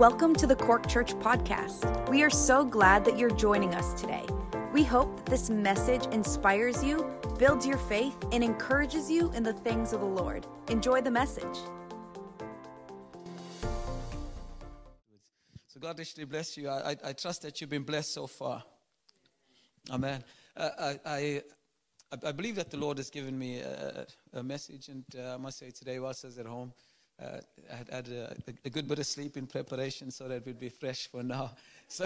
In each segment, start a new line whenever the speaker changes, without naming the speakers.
Welcome to the Cork Church podcast. We are so glad that you're joining us today. We hope that this message inspires you, builds your faith, and encourages you in the things of the Lord. Enjoy the message.
So God richly bless you. I, I, I trust that you've been blessed so far. Amen. Uh, I, I, I believe that the Lord has given me a, a message, and uh, I must say today, whilst I was at home, uh, I had, had a, a, good bit of sleep in preparation so that we'd be fresh for now. So,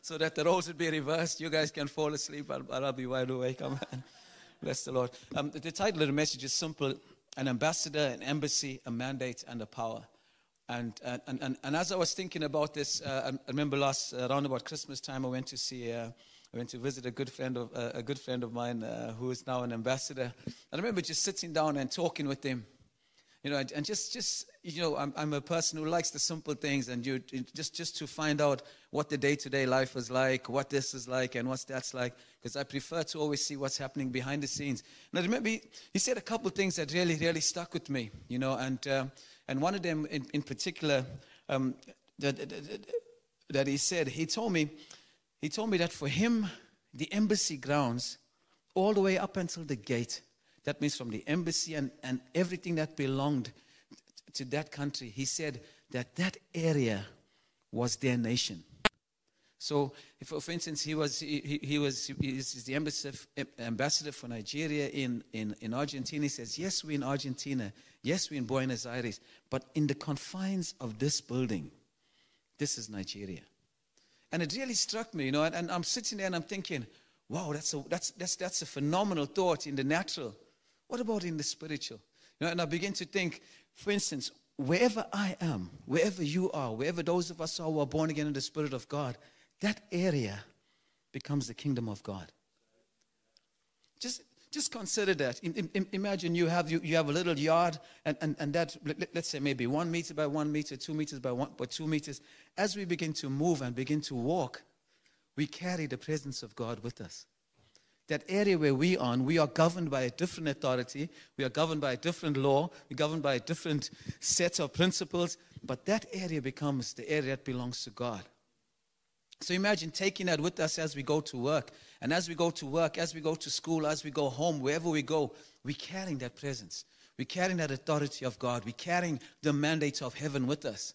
so that the roles would be reversed. You guys can fall asleep, but I'll, I'll be wide awake. Amen. Bless the Lord. Um, the, the title of the message is simple An ambassador, an embassy, a mandate, and a power. And, and, and, and as I was thinking about this, uh, I remember last, uh, around about Christmas time, I went to see. Uh, I went to visit a good friend of uh, a good friend of mine uh, who is now an ambassador. I remember just sitting down and talking with him, you know, and just, just you know, I'm, I'm a person who likes the simple things, and you just, just to find out what the day-to-day life was like, what this is like, and what's that's like, because I prefer to always see what's happening behind the scenes. And I remember he, said a couple things that really, really stuck with me, you know, and uh, and one of them in, in particular um, that, that, that he said, he told me, he told me that for him, the embassy grounds, all the way up until the gate that means from the embassy and, and everything that belonged to that country. He said that that area was their nation. So, if, for instance, he was, he, he was he's the ambassador, ambassador for Nigeria in, in, in Argentina. He says, Yes, we're in Argentina. Yes, we're in Buenos Aires. But in the confines of this building, this is Nigeria. And it really struck me, you know, and, and I'm sitting there and I'm thinking, wow, that's a, that's, that's, that's a phenomenal thought in the natural. What about in the spiritual? You know, and I begin to think, for instance, wherever I am, wherever you are, wherever those of us are who are born again in the Spirit of God, that area becomes the kingdom of God. Just, just consider that. In, in, imagine you have, you, you have a little yard, and, and, and that, let, us say maybe one meter by one meter, two meters by, one, by two meters. As we begin to move and begin to walk, we carry the presence of God with us that area where we are, we are governed by a different authority, we are governed by a different law, we're governed by a different set of principles, but that area becomes the area that belongs to God. So imagine taking that with us as we go to work. And as we go to work, as we go to school, as we go home, wherever we go, we're carrying that presence. We're carrying that authority of God. We're carrying the mandate of heaven with us.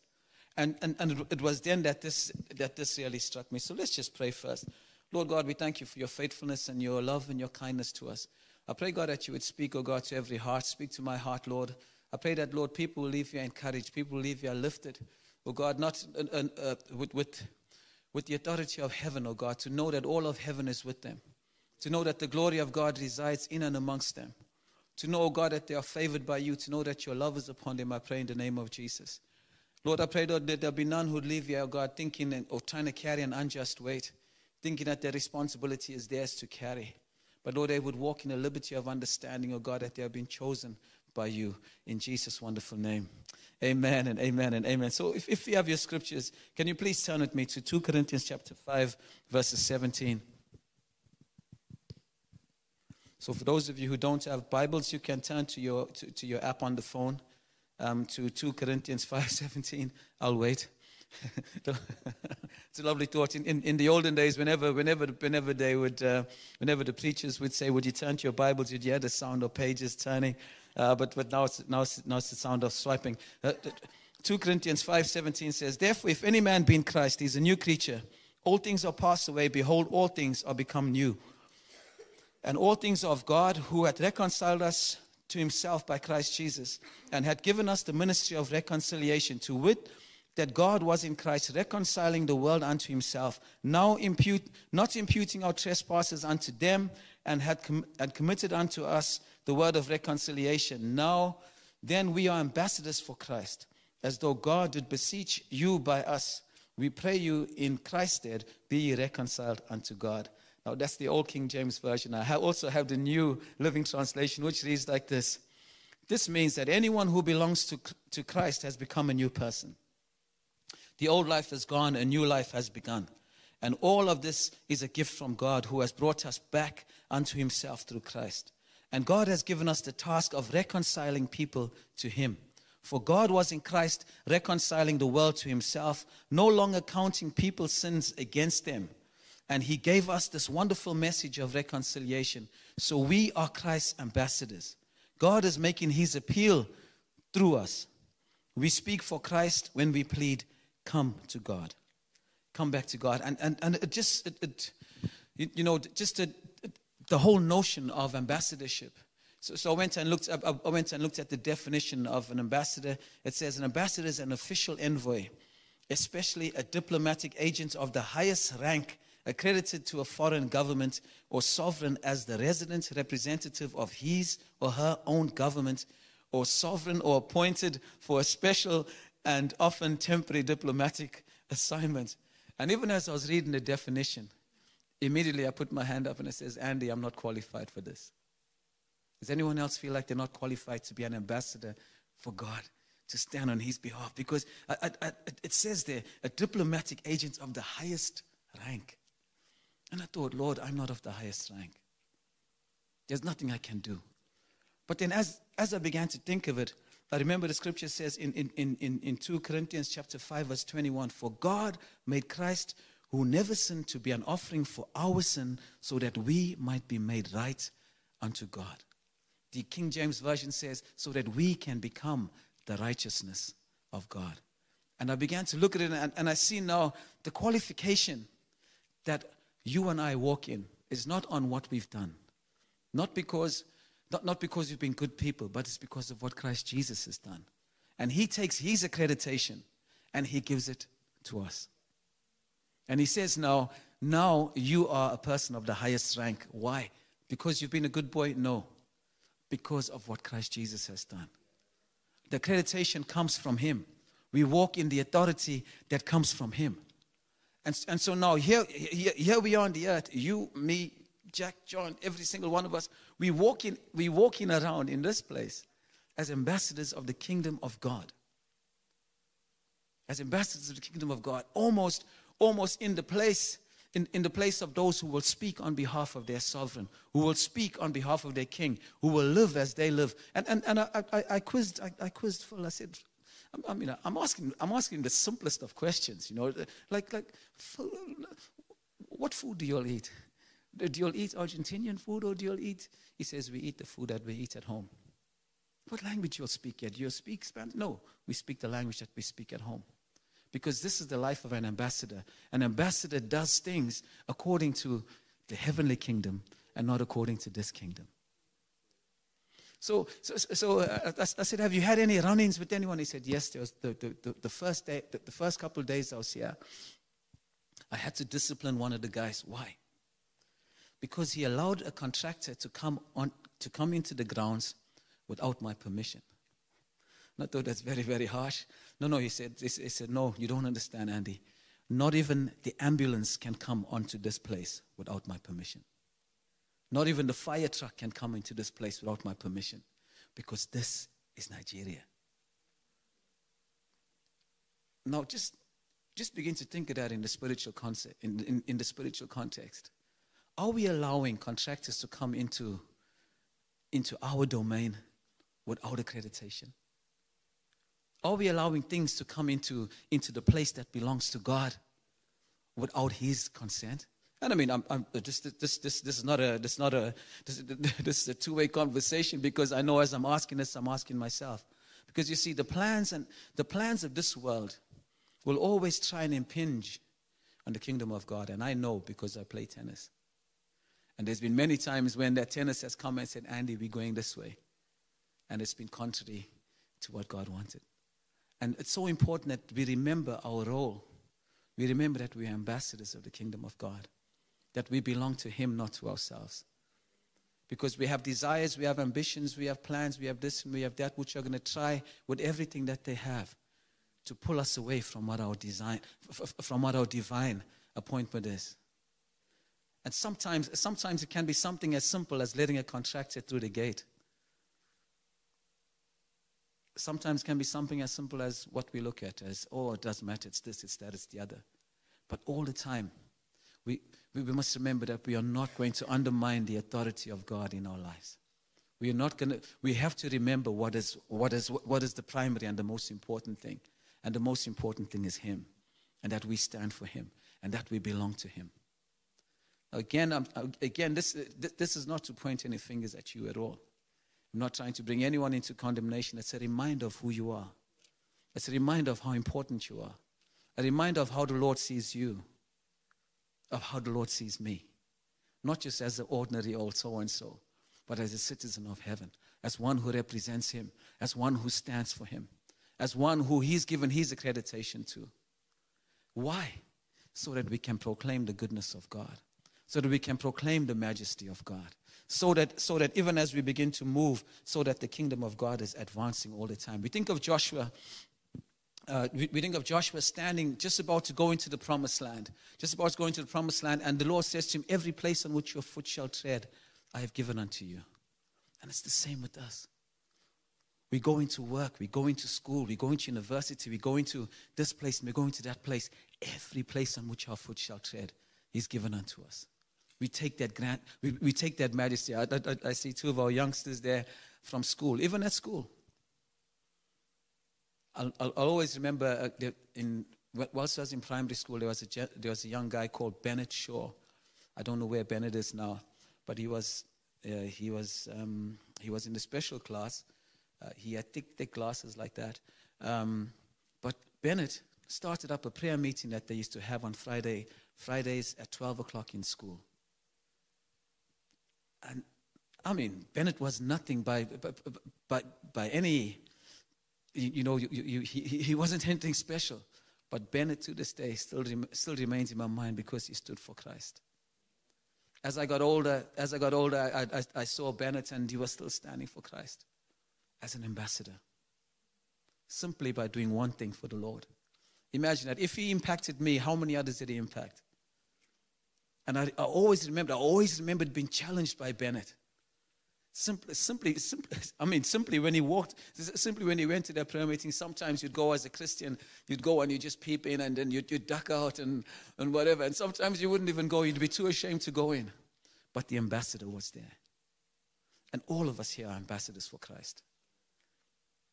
And, and, and it was then that this, that this really struck me. So let's just pray first. Lord God, we thank you for your faithfulness and your love and your kindness to us. I pray, God, that you would speak, oh God, to every heart. Speak to my heart, Lord. I pray that, Lord, people will leave here encouraged. People will leave here lifted. Oh God, not uh, uh, with, with, with the authority of heaven, oh God, to know that all of heaven is with them. To know that the glory of God resides in and amongst them. To know, oh God, that they are favored by you. To know that your love is upon them. I pray in the name of Jesus. Lord, I pray, Lord, that there be none who leave here, oh God, thinking or trying to carry an unjust weight thinking that their responsibility is theirs to carry. But Lord, they would walk in a liberty of understanding, oh God, that they have been chosen by you in Jesus' wonderful name. Amen and amen and amen. So if, if you have your scriptures, can you please turn with me to 2 Corinthians chapter 5, verses 17. So for those of you who don't have Bibles, you can turn to your, to, to your app on the phone um, to 2 Corinthians 5, 17. I'll wait. it's a lovely thought. In, in, in, the olden days, whenever, whenever, whenever they would, uh, whenever the preachers would say, "Would you turn to your Bibles?" You'd hear the sound of pages turning. Uh, but but now it's, now it's now it's the sound of swiping. Uh, 2 Corinthians five seventeen says, "Therefore, if any man be in Christ, he is a new creature. All things are passed away. Behold, all things are become new. And all things of God, who hath reconciled us." To himself by Christ Jesus, and had given us the ministry of reconciliation, to wit, that God was in Christ reconciling the world unto himself, now impute, not imputing our trespasses unto them, and had, com- had committed unto us the word of reconciliation. Now, then we are ambassadors for Christ, as though God did beseech you by us. We pray you in Christ's stead, be ye reconciled unto God. Now, that's the old King James Version. I also have the New Living Translation, which reads like this This means that anyone who belongs to, to Christ has become a new person. The old life is gone, a new life has begun. And all of this is a gift from God who has brought us back unto himself through Christ. And God has given us the task of reconciling people to him. For God was in Christ reconciling the world to himself, no longer counting people's sins against them. And he gave us this wonderful message of reconciliation. So we are Christ's ambassadors. God is making his appeal through us. We speak for Christ when we plead, come to God. Come back to God. And, and, and it just, it, it you know, just a, the whole notion of ambassadorship. So, so I went and looked. I went and looked at the definition of an ambassador. It says an ambassador is an official envoy, especially a diplomatic agent of the highest rank, accredited to a foreign government or sovereign as the resident representative of his or her own government, or sovereign or appointed for a special and often temporary diplomatic assignment. And even as I was reading the definition, immediately I put my hand up and it says, Andy, I'm not qualified for this. Does anyone else feel like they're not qualified to be an ambassador for God, to stand on His behalf? Because I, I, I, it says there, a diplomatic agent of the highest rank. And I thought, Lord, I'm not of the highest rank. There's nothing I can do. But then as, as I began to think of it, I remember the scripture says in, in, in, in 2 Corinthians chapter 5, verse 21, For God made Christ who never sinned to be an offering for our sin so that we might be made right unto God. The King James Version says, so that we can become the righteousness of God. And I began to look at it and, and I see now the qualification that you and I walk in is not on what we've done. Not because, not, not because we've been good people, but it's because of what Christ Jesus has done. And He takes His accreditation and He gives it to us. And he says, now, now you are a person of the highest rank. Why? Because you've been a good boy? No. Because of what Christ Jesus has done. The accreditation comes from him. We walk in the authority that comes from him. And, and so now here, here, here we are on the earth, you, me, Jack, John, every single one of us, we walk in, we walking around in this place as ambassadors of the kingdom of God. As ambassadors of the kingdom of God, almost almost in the place in, in the place of those who will speak on behalf of their sovereign, who will speak on behalf of their king, who will live as they live. And, and, and I, I, I quizzed, I, I quizzed Phil. I said, I mean, I'm asking, I'm asking the simplest of questions, you know, like, like, what food do you all eat? Do you all eat Argentinian food or do you all eat? He says, we eat the food that we eat at home. What language you all speak yet? Do you speak Spanish? No, we speak the language that we speak at home because this is the life of an ambassador. An ambassador does things according to the heavenly kingdom and not according to this kingdom. So, so, so uh, I, I, said, Have you had any run ins with anyone? He said, Yes, there was the, the, the, the first day, the, the first couple of days I was here. I had to discipline one of the guys. Why? Because he allowed a contractor to come, on, to come into the grounds without my permission. And I thought that's very, very harsh. No, no, he said, he said, no, you don't understand, Andy. Not even the ambulance can come onto this place without my permission. Not even the fire truck can come into this place without my permission because this is Nigeria. Now, just, just begin to think of that in the spiritual concept, in, in, in the spiritual context. Are we allowing contractors to come into, into our domain without accreditation? Are we allowing things to come into, into the place that belongs to God without His consent? And I mean, I'm, I'm, this, this, this, this is not a, this is not a, this, this is a two-way conversation because I know as I'm asking this, I'm asking myself. Because you see, the plans and the plans of this world will always try and impinge on the kingdom of God. And I know because I play tennis. And there's been many times when that tennis has come and said, Andy, we're going this way. And it's been contrary to what God wanted. And it's so important that we remember our role. We remember that we are ambassadors of the kingdom of God, that we belong to Him, not to ourselves. Because we have desires, we have ambitions, we have plans, we have this and we have that, which are going to try with everything that they have to pull us away from what our design, from what our divine appointment is. And sometimes, sometimes it can be something as simple as letting a contractor through the gate sometimes can be something as simple as what we look at as, oh, it doesn't matter, it's this, it's that, it's the other. But all the time, we, we, we must remember that we are not going to undermine the authority of God in our lives. We are not going to, we have to remember what is, what, is, what is the primary and the most important thing. And the most important thing is Him, and that we stand for Him, and that we belong to Him. Again, I'm, again this, this is not to point any fingers at you at all. I'm not trying to bring anyone into condemnation. It's a reminder of who you are. It's a reminder of how important you are. A reminder of how the Lord sees you, of how the Lord sees me. Not just as an ordinary old so and so, but as a citizen of heaven, as one who represents Him, as one who stands for Him, as one who He's given His accreditation to. Why? So that we can proclaim the goodness of God, so that we can proclaim the majesty of God, so that, so that even as we begin to move, so that the kingdom of God is advancing all the time. We think of Joshua uh, we, we, think of Joshua standing just about to go into the promised land, just about to go into the promised land, and the Lord says to him, Every place on which your foot shall tread, I have given unto you. And it's the same with us. We go into work, we go into school, we go into university, we go into this place, and we go into that place. Every place on which our foot shall tread is given unto us. We take that grant, we, we take that majesty. I, I, I see two of our youngsters there from school, even at school. I'll, I'll, always remember uh, in, whilst I was in primary school, there was, a, there was a young guy called Bennett Shaw. I don't know where Bennett is now, but he was, uh, he was, um, he was in the special class. Uh, he had thick, thick glasses like that. Um, but Bennett started up a prayer meeting that they used to have on Friday, Fridays at 12 o'clock in school. And I mean, Bennett was nothing by, by, by, by any you, you know, you, you, he, he wasn't anything special. But Bennett to this day still, rem- still remains in my mind because he stood for Christ. As I got older, as I got older, I, I, I saw Bennett and he was still standing for Christ as an ambassador. Simply by doing one thing for the Lord. Imagine that. If he impacted me, how many others did he impact? And I, I always remember, I always remembered being challenged by Bennett. Simply, simply, simply, I mean, simply when he walked, simply when he went to their prayer meeting, sometimes you'd go as a Christian, you'd go and you just peep in and then you'd, you'd duck out and, and whatever. And sometimes you wouldn't even go, you'd be too ashamed to go in. But the ambassador was there. And all of us here are ambassadors for Christ.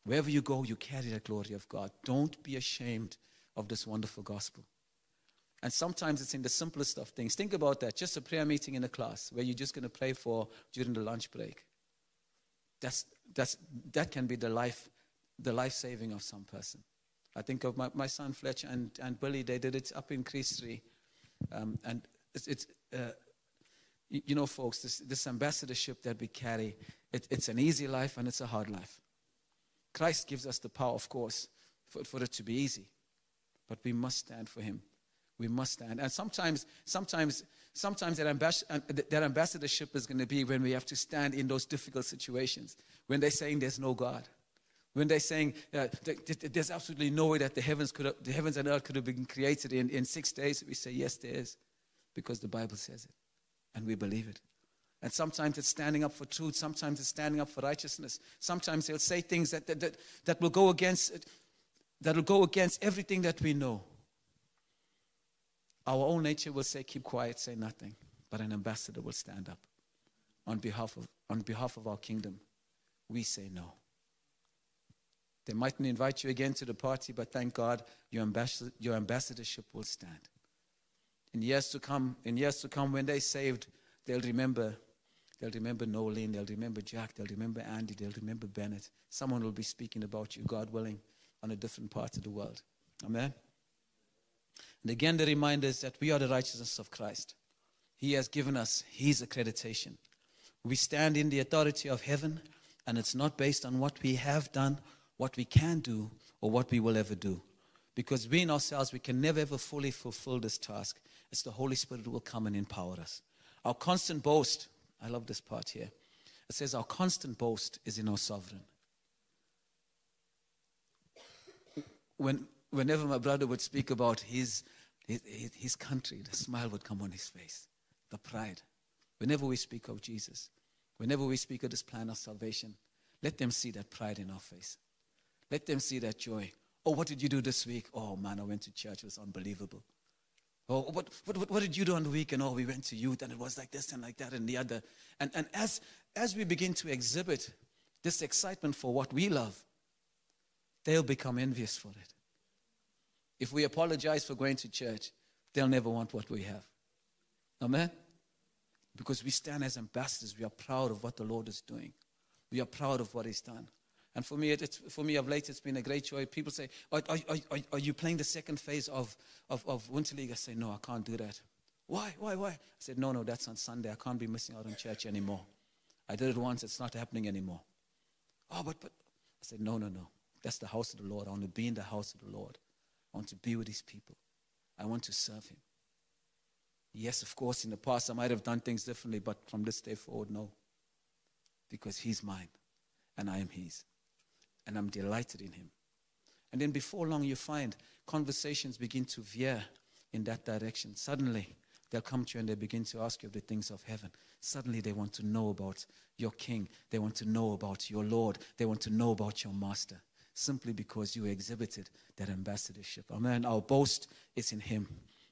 Wherever you go, you carry the glory of God. Don't be ashamed of this wonderful gospel. And sometimes it's in the simplest of things. Think about that. Just a prayer meeting in a class where you're just going to pray for during the lunch break. That's, that's, that can be the life, the life saving of some person. I think of my, my son Fletcher and, and Billy, they did it up in Crease Um, and it's, it's uh, you, you, know, folks, this, this ambassadorship that we carry, it, it's an easy life and it's a hard life. Christ gives us the power, of course, for, for it to be easy. But we must stand for him. We must stand. And sometimes, sometimes Sometimes that, ambas- uh, that ambassadorship is going to be when we have to stand in those difficult situations, when they're saying there's no God. When they're saying uh, there's absolutely no way that the heavens, could have, the heavens and earth could have been created in, in six days, we say, yes, there is, because the Bible says it, and we believe it. And sometimes it's standing up for truth, sometimes it's standing up for righteousness. Sometimes they'll say things that, that, that, that will go against that will go against everything that we know. Our own nature will say, keep quiet, say nothing. But an ambassador will stand up on behalf of, on behalf of our kingdom. We say no. They mightn't invite you again to the party, but thank God your, ambassador, your ambassadorship will stand. In years to come, in years to come, when they saved, they'll remember. They'll remember Nolene, they'll remember Jack, they'll remember Andy, they'll remember Bennett. Someone will be speaking about you, God willing, on a different part of the world. Amen. And again, the reminder is that we are the righteousness of Christ. He has given us His accreditation. We stand in the authority of heaven, and it's not based on what we have done, what we can do, or what we will ever do. Because we in ourselves, we can never ever fully fulfill this task. It's the Holy Spirit who will come and empower us. Our constant boast, I love this part here. It says, Our constant boast is in our sovereign. When, whenever my brother would speak about his, his, his country, the smile would come on his face, the pride. Whenever we speak of Jesus, whenever we speak of this plan of salvation, let them see that pride in our face. Let them see that joy. Oh, what did you do this week? Oh, man, I went to church. It was unbelievable. Oh, what, what, what, did you do on the weekend? Oh, we went to youth and it was like this and like that and the other. And, and as, as we begin to exhibit this excitement for what we love, they'll become envious for it. If we apologize for going to church, they'll never want what we have. Amen? Because we stand as ambassadors. We are proud of what the Lord is doing. We are proud of what He's done. And for me, it's, for me of late, it's been a great joy. People say, Are, are, are, are you playing the second phase of, of, of Winter League? I say, No, I can't do that. Why? Why? Why? I said, No, no, that's on Sunday. I can't be missing out on church anymore. I did it once, it's not happening anymore. Oh, but, but. I said, No, no, no. That's the house of the Lord. I want to be in the house of the Lord. I want to be with His people. I want to serve Him. Yes, of course, in the past I might have done things differently, but from this day forward, no. Because He's mine and I am His. And I'm delighted in Him. And then before long, you find conversations begin to veer in that direction. Suddenly, they'll come to you and they begin to ask you of the things of heaven. Suddenly, they want to know about your King. They want to know about your Lord. They want to know about your Master. Simply because you exhibited that ambassadorship. Amen. Our boast is in Him.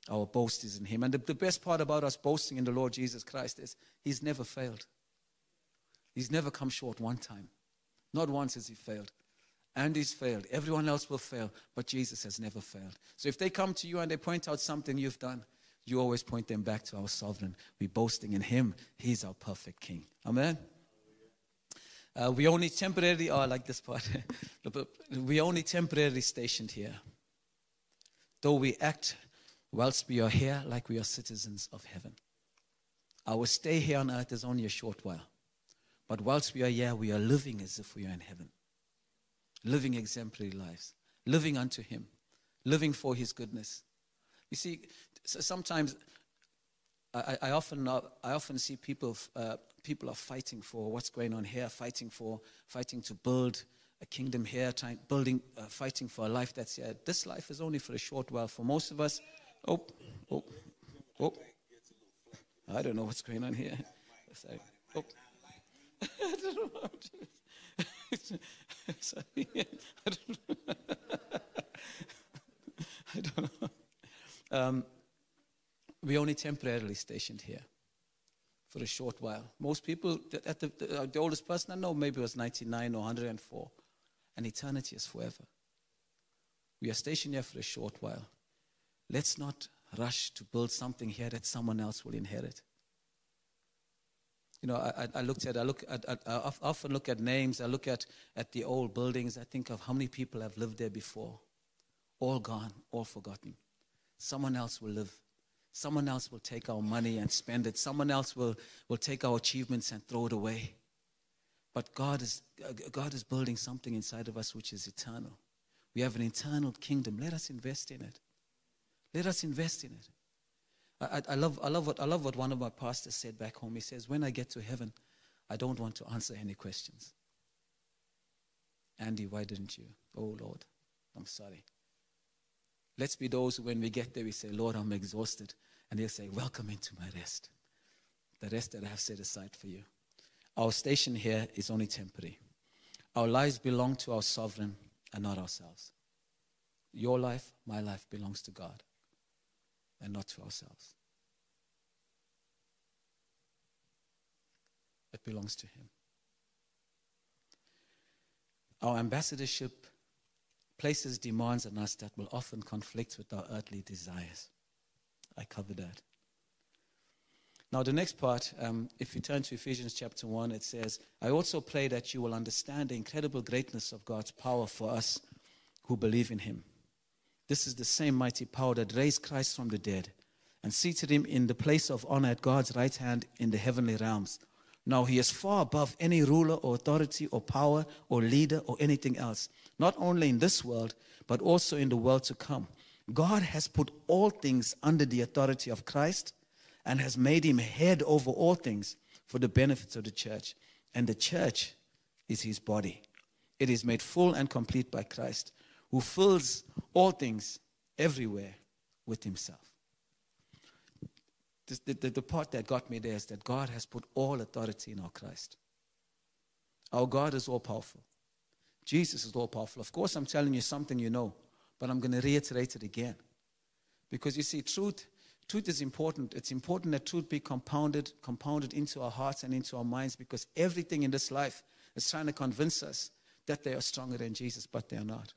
Our boast is in Him. And the, the best part about us boasting in the Lord Jesus Christ is He's never failed. He's never come short one time. Not once has He failed. And He's failed. Everyone else will fail, but Jesus has never failed. So if they come to you and they point out something you've done, you always point them back to our sovereign. We're boasting in Him. He's our perfect King. Amen. Uh, we only temporarily are like this part. we only temporarily stationed here. Though we act whilst we are here like we are citizens of heaven. Our stay here on earth is only a short while. But whilst we are here, we are living as if we are in heaven, living exemplary lives, living unto Him, living for His goodness. You see, sometimes I, often, I often see people, uh, people are fighting for what's going on here, fighting for, fighting to build a kingdom here, trying, building, uh, fighting for a life that's here. This life is only for a short while. For most of us, Oh, oh, oh. I don't know what's going on here. Sorry. Oh. I don't know. Sorry. I don't know. I don't know. Um, we only temporarily stationed here for a short while. Most people, at the, the, uh, the oldest person I know, maybe was 99 or 104. And eternity is forever. We are stationed here for a short while. Let's not rush to build something here that someone else will inherit. You know, I, I looked at, I look at, I often look at names, I look at, at the old buildings, I think of how many people have lived there before. All gone, all forgotten. Someone else will live. Someone else will take our money and spend it. Someone else will, will take our achievements and throw it away. But God is, God is building something inside of us which is eternal. We have an eternal kingdom. Let us invest in it. Let us invest in it. I, I, love, I, love what, I love what one of my pastors said back home. He says, When I get to heaven, I don't want to answer any questions. Andy, why didn't you? Oh, Lord, I'm sorry. Let's be those when we get there, we say, Lord, I'm exhausted. And he'll say, Welcome into my rest. The rest that I have set aside for you. Our station here is only temporary. Our lives belong to our sovereign and not ourselves. Your life, my life belongs to God and not to ourselves. It belongs to Him. Our ambassadorship places demands on us that will often conflict with our earthly desires. I covered that. Now, the next part, um, if you turn to Ephesians chapter 1, it says, I also pray that you will understand the incredible greatness of God's power for us who believe in Him. This is the same mighty power that raised Christ from the dead and seated him in the place of honor at God's right hand in the heavenly realms. Now he is far above any ruler or authority or power or leader or anything else, not only in this world, but also in the world to come. God has put all things under the authority of Christ and has made him head over all things for the benefits of the church. And the church is his body. It is made full and complete by Christ who fills all things everywhere with himself. The, the, the, part that got me there is that God has put all authority in our Christ. Our God is all powerful. Jesus is all powerful. Of course, I'm telling you something you know, but I'm going to reiterate it again. Because you see, truth, truth is important. It's important that truth be compounded, compounded into our hearts and into our minds because everything in this life is trying to convince us that they are stronger than Jesus, but they are not.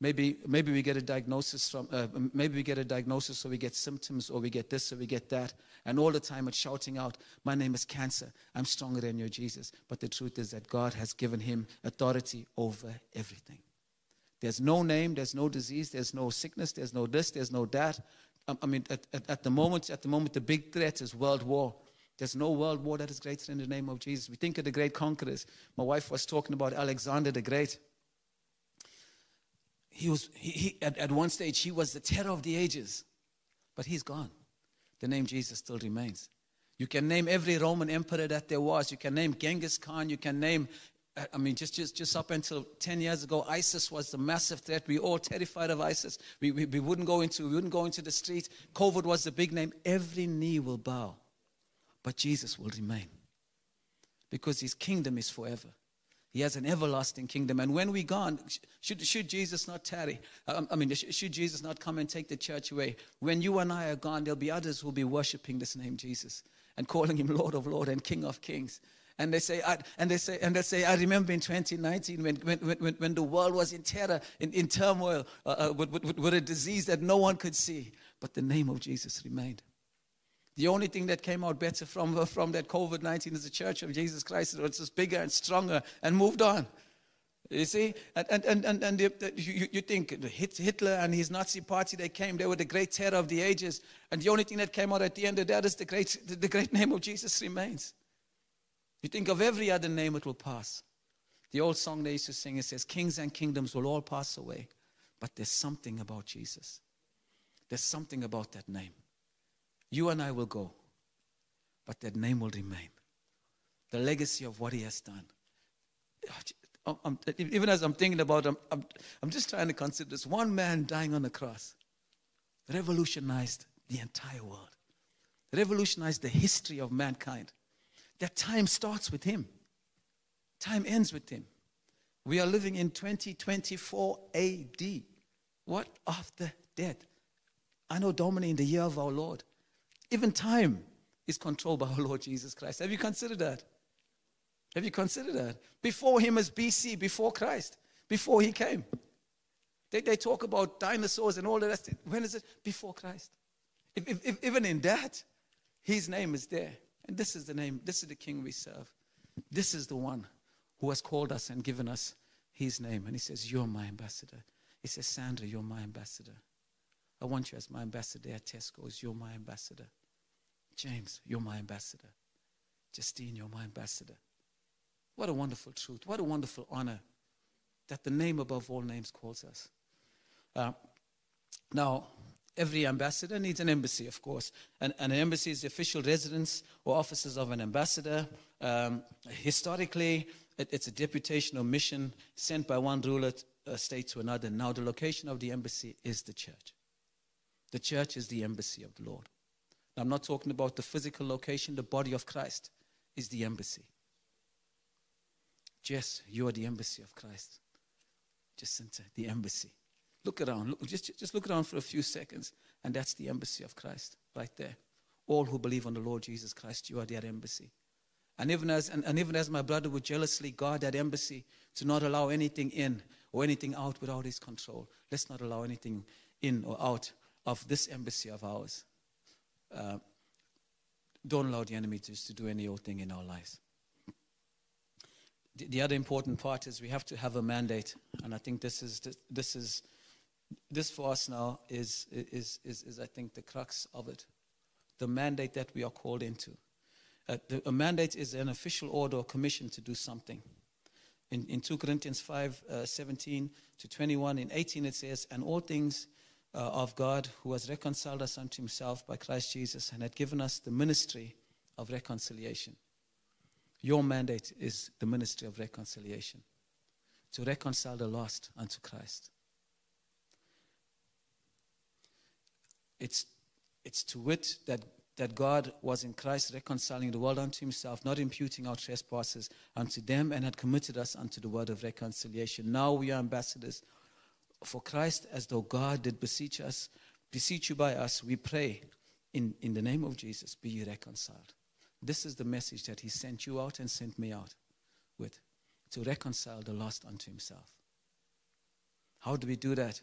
Maybe, maybe we get a diagnosis from, uh, maybe we get a diagnosis or we get symptoms or we get this or we get that. And all the time it's shouting out, My name is cancer. I'm stronger than your Jesus. But the truth is that God has given him authority over everything. There's no name, there's no disease, there's no sickness, there's no this, there's no that. Um, I mean, at, at, at the moment, at the moment, the big threat is world war. There's no world war that is greater than the name of Jesus. We think of the great conquerors. My wife was talking about Alexander the Great he was he, he, at, at one stage he was the terror of the ages but he's gone the name jesus still remains you can name every roman emperor that there was you can name genghis khan you can name I mean, just, just, just up until 10 years ago, ISIS was the massive threat. We all terrified of ISIS. We, we, we, wouldn't go into, we wouldn't go into the street. COVID was the big name. Every knee will bow, but Jesus will remain because his kingdom is forever. He has an everlasting kingdom. And when we're gone, should, should Jesus not tarry? Um, I mean, should Jesus not come and take the church away? When you and I are gone, there'll be others who will be worshiping this name Jesus and calling him Lord of Lords and King of Kings. And they say, I, and they say, and they say, I remember in 2019 when, when, when, when the world was in terror, in, in turmoil, uh, uh, with, with, with a disease that no one could see, but the name of Jesus remained. The only thing that came out better from, from that COVID 19 is the Church of Jesus Christ. It's just bigger and stronger and moved on. You see? And, and, and, and, and you, you think Hitler and his Nazi party, they came, they were the great terror of the ages. And the only thing that came out at the end of that is the great, the great name of Jesus remains. You think of every other name, it will pass. The old song they used to sing, it says, Kings and kingdoms will all pass away. But there's something about Jesus. There's something about that name. You and I will go, but that name will remain. The legacy of what he has done. Ah, oh, I'm, even as I'm thinking about it, I'm, I'm, I'm just trying to consider this. One man dying on the cross revolutionized the entire world, revolutionized the history of mankind. That time starts with him, time ends with him. We are living in 2024 AD. What after death? Anno, Domini in the year of our Lord. Even time is controlled by our Lord Jesus Christ. Have you considered that? Have you considered that? Before him is BC, before Christ, before he came. They, they talk about dinosaurs and all the rest. When is it? Before Christ. If, if, if, even in that, his name is there. And this is the name, this is the king we serve. This is the one who has called us and given us his name. And he says, You're my ambassador. He says, Sandra, you're my ambassador. I want you as my ambassador at Tesco's. You're my ambassador. James, you're my ambassador. Justine, you're my ambassador. What a wonderful truth. What a wonderful honor that the name above all names calls us. Uh, now, every ambassador needs an embassy, of course. And, and, an embassy is the official residence or offices of an ambassador. Um, historically, it, it's a deputation or mission sent by one ruler uh, state to another. Now, the location of the embassy is the church. The church is the embassy of the Lord. Now, I'm not talking about the physical location, the body of Christ is the embassy. Jess, you are the embassy of Christ. Jacinta, the embassy. Look around. Look, just, just look around for a few seconds, and that's the embassy of Christ right there. All who believe on the Lord Jesus Christ, you are their embassy. And even as, and, and even as my brother would jealously guard that embassy to not allow anything in or anything out without his control, let's not allow anything in or out of this embassy of ours. Uh, don't allow the enemy to, to do any old thing in our lives. The, the, other important part is we have to have a mandate, and I think this is this is this for us now is is is, is I think the crux of it, the mandate that we are called into. Uh, the, a mandate is an official order or commission to do something. In, in 2 Corinthians 5 uh, 17 to 21, in 18 it says, And all things uh, of God who has reconciled us unto himself by Christ Jesus and had given us the ministry of reconciliation. Your mandate is the ministry of reconciliation to reconcile the lost unto Christ. It's, it's to wit that, that God was in Christ reconciling the world unto himself, not imputing our trespasses unto them, and had committed us unto the word of reconciliation. Now we are ambassadors for Christ as though God did beseech us beseech you by us, we pray in, in the name of Jesus, be reconciled. This is the message that he sent you out and sent me out with to reconcile the lost unto himself. How do we do that?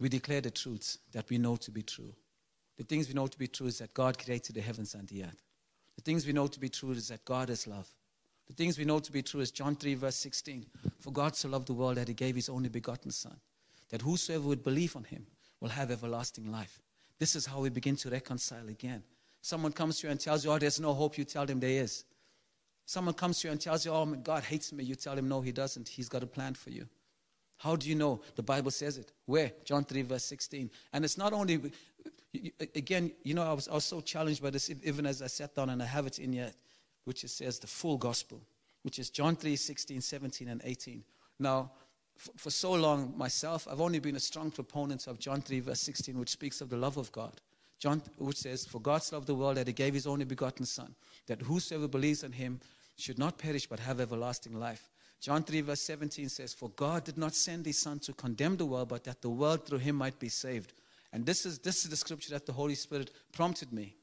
We declare the truths that we know to be true. The things we know to be true is that God created the heavens and the earth. The things we know to be true is that God is love. The things we know to be true is John 3, verse 16. For God so loved the world that he gave his only begotten Son, that whosoever would believe on him will have everlasting life. This is how we begin to reconcile again. Someone comes to you and tells you, Oh, there's no hope. You tell them there is. Someone comes to you and tells you, Oh, God hates me. You tell him, No, he doesn't. He's got a plan for you. How do you know? The Bible says it. Where? John 3, verse 16. And it's not only, again, you know, I was, I was so challenged by this even as I sat down and I have it in yet, which it says the full gospel, which is John 3, 16, 17, and 18. Now, for, for so long myself, I've only been a strong proponent of John 3, verse 16, which speaks of the love of God. John, which says, For God so loved the world that he gave his only begotten Son, that whosoever believes in him should not perish but have everlasting life. John 3, verse 17 says, For God did not send his Son to condemn the world, but that the world through him might be saved. And this is, this is the scripture that the Holy Spirit prompted me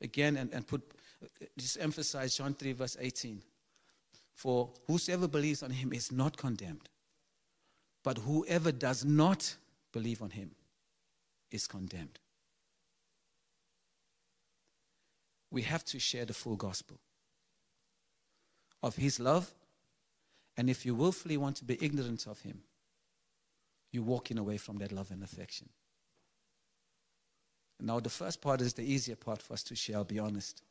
again and, and put, uh, just emphasize John 3, verse 18. For whosoever believes on him is not condemned, but whoever does not believe on him is condemned. We have to share the full gospel of his love. And if you willfully want to be ignorant of him, you're walking away from that love and affection. Now, the first part is the easier part for us to share, I'll be honest.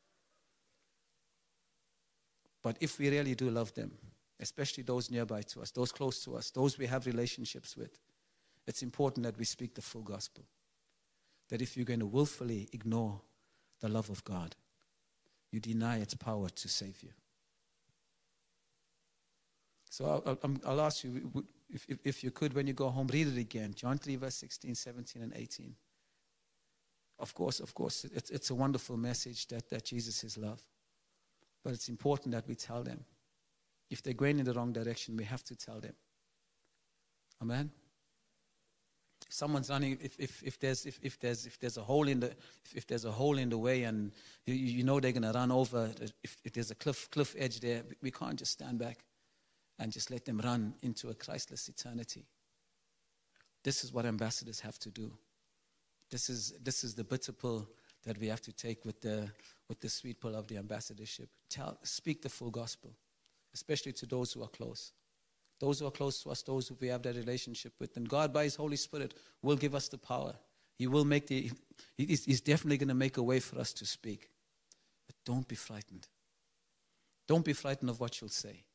But if we really do love them, especially those nearby to us, those close to us, those we have relationships with, it's important that we speak the full gospel. That if you're going to willfully ignore the love of God, you deny its power to save you. So I'll, I'll, um, I'll ask you, if, if, if, you could, when you go home, read it again. John 3, verse 16, 17, and 18. Of course, of course, it's, it's a wonderful message that, that Jesus is love. But it's important that we tell them. If they're going in the wrong direction, we have to tell them. Amen? If someone's running, if, if, if, there's, if, if, there's, if there's a hole in the, if, if there's a hole in the way and you, you know they're going to run over, if, if there's a cliff, cliff edge there, we can't just stand back and just let them run into a Christless eternity. This is what ambassadors have to do. This is, this is the bitter pill that we have to take with the, with the sweet pill of the ambassadorship. Tell, speak the full gospel, especially to those who are close. Those who are close to us, those who we have that relationship with. And God, by His Holy Spirit, will give us the power. He will make the, He's, definitely going to make a way for us to speak. But don't be frightened. Don't be frightened of what you'll say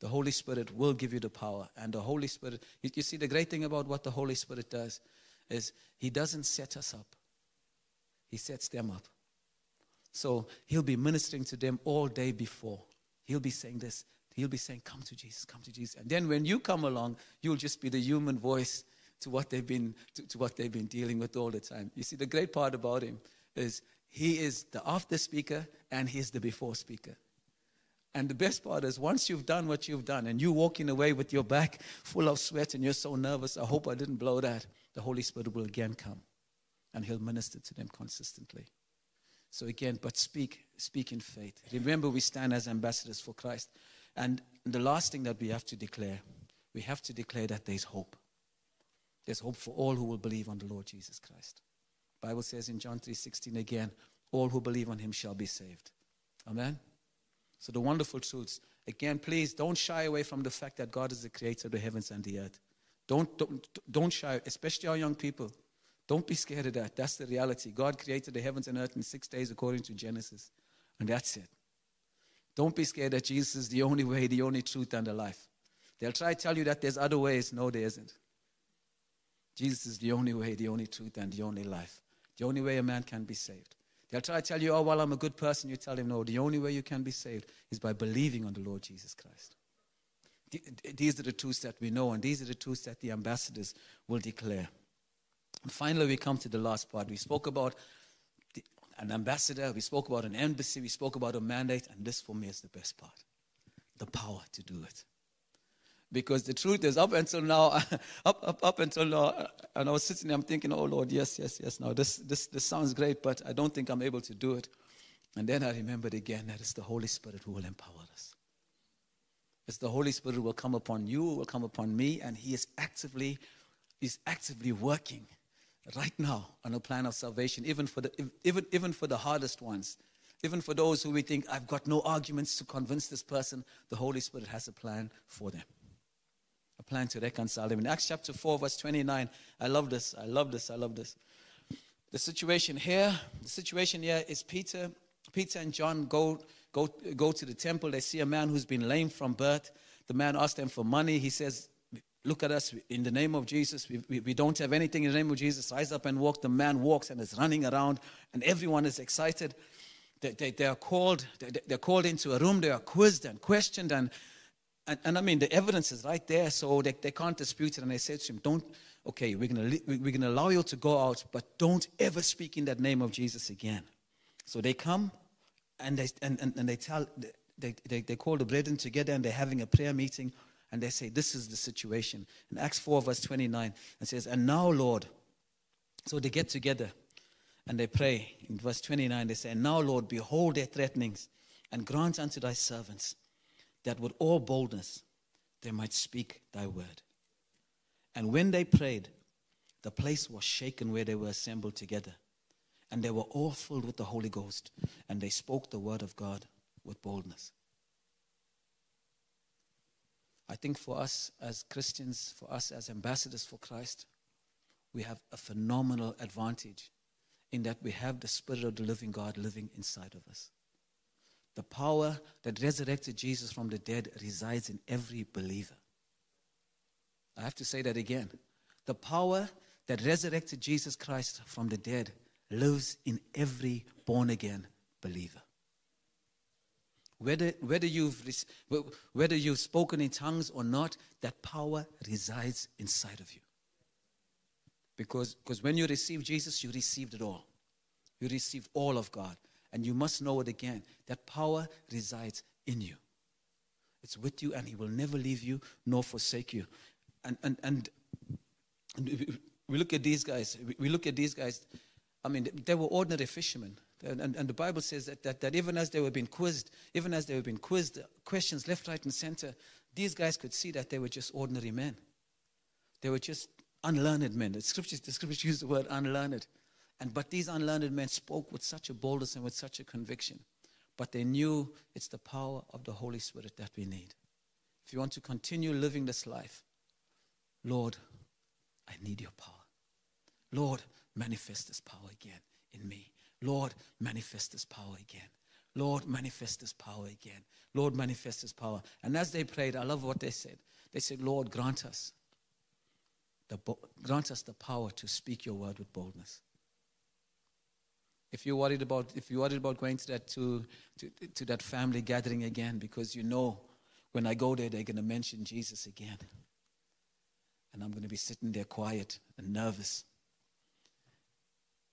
the Holy Spirit will give you the power. And the Holy Spirit, you see, the great thing about what the Holy Spirit does is He doesn't set us up, He sets them up. So He'll be ministering to them all day before. He'll be saying this. He'll be saying, Come to Jesus, come to Jesus. And then when you come along, you'll just be the human voice to what they've been, to, to what they've been dealing with all the time. You see, the great part about Him is He is the after speaker and He's the before speaker. And the best part is, once you've done what you've done and you're walking away with your back full of sweat and you're so nervous, I hope I didn't blow that, the Holy Spirit will again come and He'll minister to them consistently. So, again, but speak, speak in faith. Remember, we stand as ambassadors for Christ. And the last thing that we have to declare, we have to declare that there's hope. There's hope for all who will believe on the Lord Jesus Christ. Bible says in John 3:16 again, all who believe on him shall be saved. Amen. So, the wonderful truths. Again, please don't shy away from the fact that God is the creator of the heavens and the earth. Don't, don't, don't shy, especially our young people. Don't be scared of that. That's the reality. God created the heavens and earth in six days according to Genesis. And that's it. Don't be scared that Jesus is the only way, the only truth, and the life. They'll try to tell you that there's other ways. No, there isn't. Jesus is the only way, the only truth, and the only life. The only way a man can be saved. They'll try to tell you, oh, well, I'm a good person. You tell them, no, the only way you can be saved is by believing on the Lord Jesus Christ. These are the truths that we know, and these are the truths that the ambassadors will declare. And finally, we come to the last part. We spoke about the, an ambassador, we spoke about an embassy, we spoke about a mandate, and this for me is the best part the power to do it. Because the truth is, up until now, up, up, up until now, and I was sitting there, I'm thinking, oh Lord, yes, yes, yes. Now, this, this, this sounds great, but I don't think I'm able to do it. And then I remembered again that it's the Holy Spirit who will empower us. It's the Holy Spirit who will come upon you, will come upon me, and He is actively, is actively working right now on a plan of salvation, even for the, even, even for the hardest ones. Even for those who we think, I've got no arguments to convince this person, the Holy Spirit has a plan for them. A plan to reconcile them. In Acts chapter 4, verse 29, I love this, I love this, I love this. The situation here, the situation here is Peter, Peter and John go, go, go to the temple. They see a man who's been lame from birth. The man asks them for money. He says, Look at us in the name of Jesus. We, we, we, don't have anything in the name of Jesus. Rise up and walk. The man walks and is running around, and everyone is excited. They, they, they are called, they, they're called into a room, they are quizzed and questioned, and, and, and I mean, the evidence is right there, so they, they can't dispute it. And they said to him, Don't, okay, we're going to we're to allow you to go out, but don't ever speak in that name of Jesus again. So they come and they, and, and, and they tell, they, they, they call the brethren together and they're having a prayer meeting and they say, This is the situation. In Acts 4, verse 29, it says, And now, Lord, so they get together and they pray. In verse 29, they say, And Now, Lord, behold their threatenings, and grant unto thy servants that with all boldness they might speak thy word. And when they prayed, the place was shaken where they were assembled together. And they were all filled with the Holy Ghost, and they spoke the word of God with boldness. I think for us as Christians, for us as ambassadors for Christ, we have a phenomenal advantage in that we have the Spirit of the living God living inside of us. The power that resurrected Jesus from the dead resides in every believer. I have to say that again. The power that resurrected Jesus Christ from the dead lives in every born again believer. Whether, whether, you've, whether you've spoken in tongues or not, that power resides inside of you. Because, because when you receive Jesus, you received it all. You received all of God. And you must know it again. That power resides in you. It's with you, and He will never leave you nor forsake you. And, and, and, and we look at these guys. We look at these guys. I mean, they were ordinary fishermen. And, and, the Bible says that, that, that even as they were being quizzed, even as they were being quizzed, questions left, right, and center, these guys could see that they were just ordinary men. They were just unlearned men. The scriptures, the scriptures use the word unlearned. And but these unlearned men spoke with such a boldness and with such a conviction. But they knew it's the power of the Holy Spirit that we need. If you want to continue living this life, Lord, I need your power. Lord, manifest this power again in me. Lord, manifest this power again. Lord, manifest this power again. Lord, manifest this power. And as they prayed, I love what they said. They said, Lord, grant us the, grant us the power to speak your word with boldness. If you're worried about, if you're worried about going to that, to, to, to that family gathering again, because you know when I go there, they're going to mention Jesus again. And I'm going to be sitting there quiet and nervous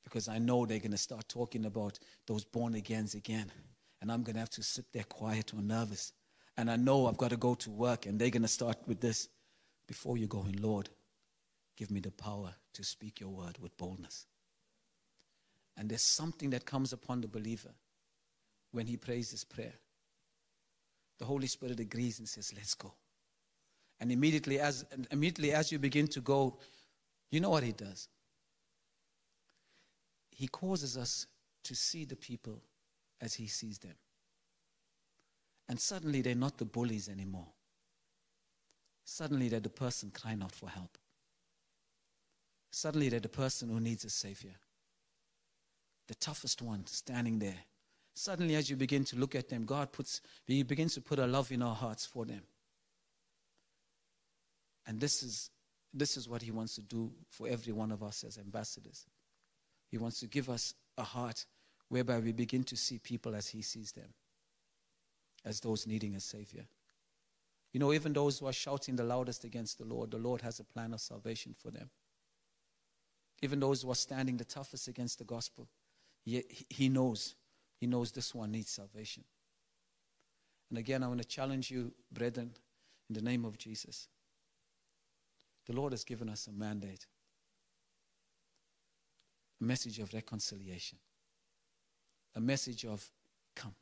because I know they're going to start talking about those born agains again. And I'm going to have to sit there quiet or nervous. And I know I've got to go to work, and they're going to start with this. Before you go in, Lord, give me the power to speak your word with boldness. And there's something that comes upon the believer when he prays this prayer. The Holy Spirit agrees and says, Let's go. And immediately as, immediately as you begin to go, you know what he does? He causes us to see the people as he sees them. And suddenly they're not the bullies anymore. Suddenly they're the person crying out for help. Suddenly they're the person who needs a savior the toughest one standing there. Suddenly, as you begin to look at them, God puts, He begins to put a love in our hearts for them. And this is, this is what He wants to do for every one of us as ambassadors. He wants to give us a heart whereby we begin to see people as He sees them, as those needing a Savior. You know, even those who are shouting the loudest against the Lord, the Lord has a plan of salvation for them. Even those who are standing the toughest against the gospel, he, he knows. He knows this one needs salvation. And again, I want to challenge you, brethren, in the name of Jesus. The Lord has given us a mandate, a message of reconciliation, a message of come,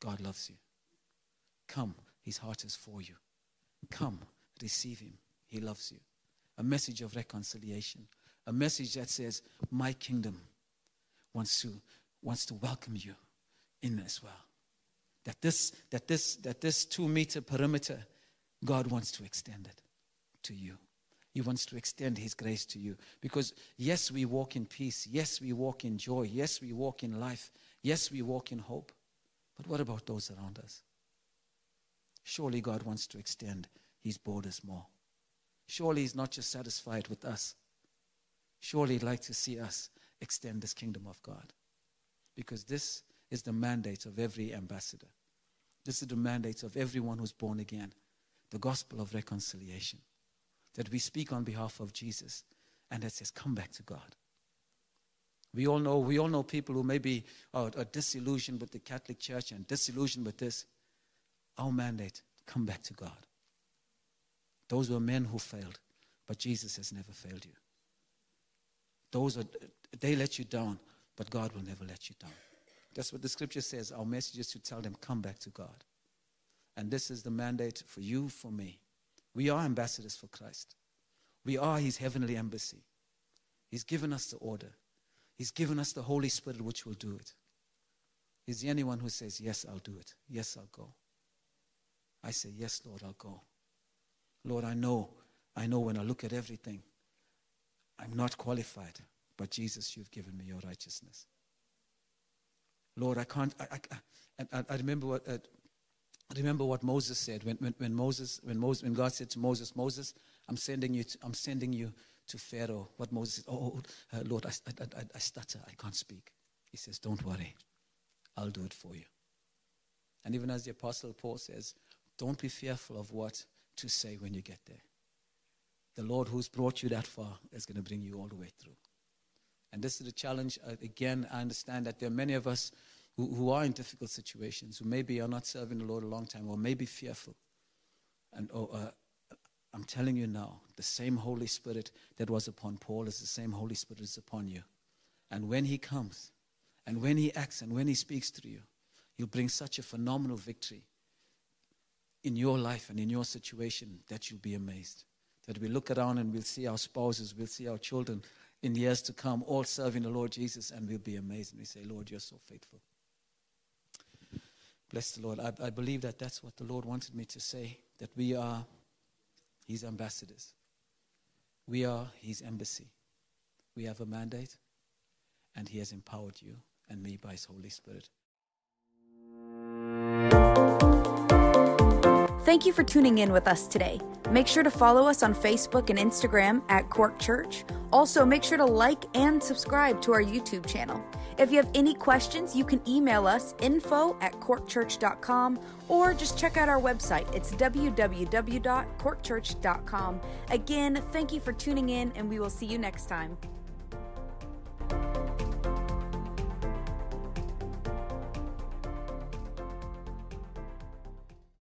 God loves you. Come, his heart is for you. Come, receive him, he loves you. A message of reconciliation, a message that says, My kingdom wants to, wants to welcome you in as well. That this, that this, that this two meter perimeter, God wants to extend it to you. He wants to extend His grace to you. Because, yes, we walk in peace. Yes, we walk in joy. Yes, we walk in life. Yes, we walk in hope. But what about those around us? Surely God wants to extend His borders more. Surely He's not just satisfied with us. Surely He'd like to see us extend this kingdom of God. Because this is the mandate of every ambassador. This is the mandate of everyone who's born again the gospel of reconciliation. That we speak on behalf of Jesus and that says, Come back to God. We all know, we all know people who maybe are, are disillusioned with the Catholic Church and disillusioned with this. Our mandate, come back to God. Those were men who failed, but Jesus has never failed you. Those are, they let you down, but God will never let you down. That's what the scripture says. Our message is to tell them, come back to God. And this is the mandate for you, for me. We are ambassadors for Christ. We are his heavenly embassy. He's given us the order. He's given us the Holy Spirit, which will do it. Is the anyone who says, Yes, I'll do it. Yes, I'll go. I say, Yes, Lord, I'll go. Lord, I know, I know when I look at everything, I'm not qualified. But Jesus, you've given me your righteousness. Lord, I can't. I, I, I, I remember what. Uh, remember what Moses said when, when, when, Moses, when, Moses, when God said to Moses, Moses, I'm sending you to, I'm sending you to Pharaoh. What Moses said, Oh, uh, Lord, I, I, I stutter. I can't speak. He says, Don't worry. I'll do it for you. And even as the Apostle Paul says, Don't be fearful of what to say when you get there. The Lord who's brought you that far is going to bring you all the way through. And this is the challenge. Uh, again, I understand that there are many of us who, who are in difficult situations, who maybe are not serving the Lord a long time, or maybe fearful. And oh, uh, I'm telling you now, the same Holy Spirit that was upon Paul is the same Holy Spirit is upon you. And when He comes, and when He acts, and when He speaks to you, He'll bring such a phenomenal victory in your life and in your situation that you'll be amazed. That we look around and we'll see our spouses, we'll see our children in years to come, all serving the Lord Jesus, and we'll be amazed. And we say, Lord, you're so faithful. Bless the Lord. I, I believe that that's what the Lord wanted me to say, that we are His ambassadors. We are His embassy. We have a mandate, and He has empowered you and me by His Holy Spirit.
Thank you for tuning in with us today. Make sure to follow us on Facebook and Instagram at Cork Church. Also, make sure to like and subscribe to our YouTube channel. If you have any questions, you can email us info at corkchurch.com or just check out our website. It's www.corkchurch.com. Again, thank you for tuning in, and we will see you next time.